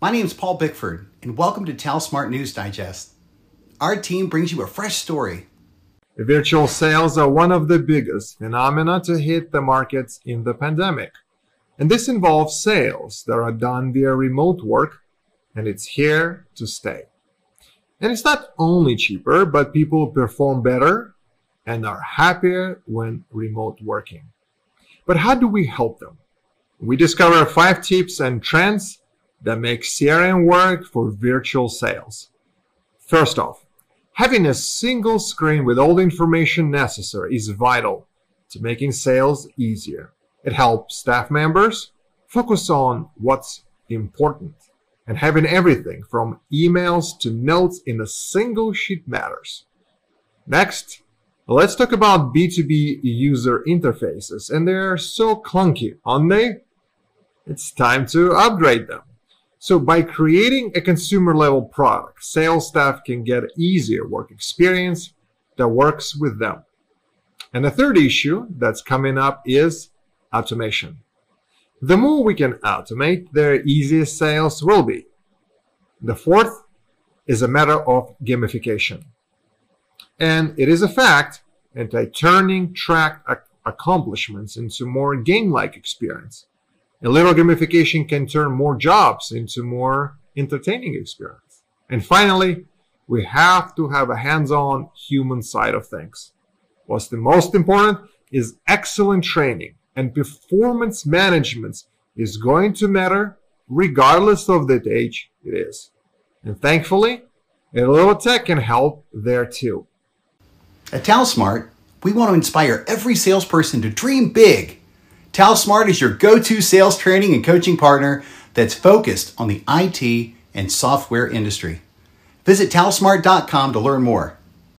My name is Paul Bickford, and welcome to TalSmart News Digest. Our team brings you a fresh story. Virtual sales are one of the biggest phenomena to hit the markets in the pandemic. And this involves sales that are done via remote work, and it's here to stay. And it's not only cheaper, but people perform better and are happier when remote working. But how do we help them? We discover five tips and trends that makes CRM work for virtual sales. First off, having a single screen with all the information necessary is vital to making sales easier. It helps staff members focus on what's important and having everything from emails to notes in a single sheet matters. Next, let's talk about B2B user interfaces and they're so clunky, aren't they? It's time to upgrade them. So by creating a consumer level product, sales staff can get easier work experience that works with them. And the third issue that's coming up is automation. The more we can automate, the easier sales will be. The fourth is a matter of gamification. And it is a fact that by turning tracked accomplishments into more game-like experience, a little gamification can turn more jobs into more entertaining experience. And finally, we have to have a hands-on human side of things. What's the most important is excellent training and performance management is going to matter regardless of the age it is. And thankfully, a little tech can help there too. At TalSmart, we want to inspire every salesperson to dream big TalSmart is your go-to sales training and coaching partner that's focused on the IT and software industry. Visit talsmart.com to learn more.